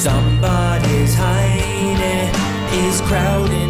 Somebody's hiding is crowding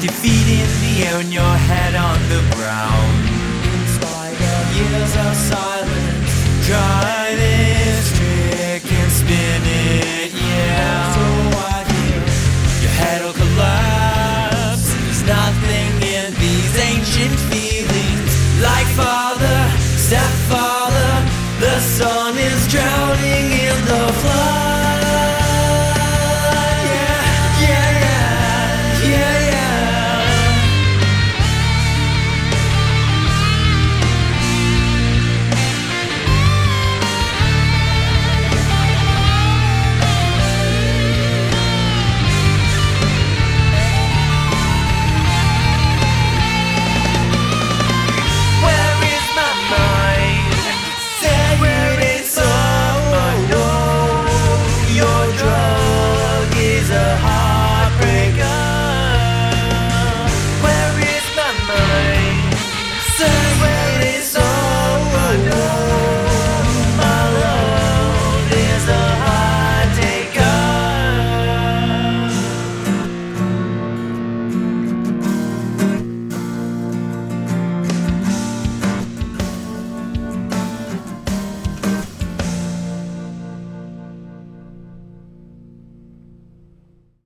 Defeating the air and your head on the ground. In spite of years of silence, driving, stricken, spinning.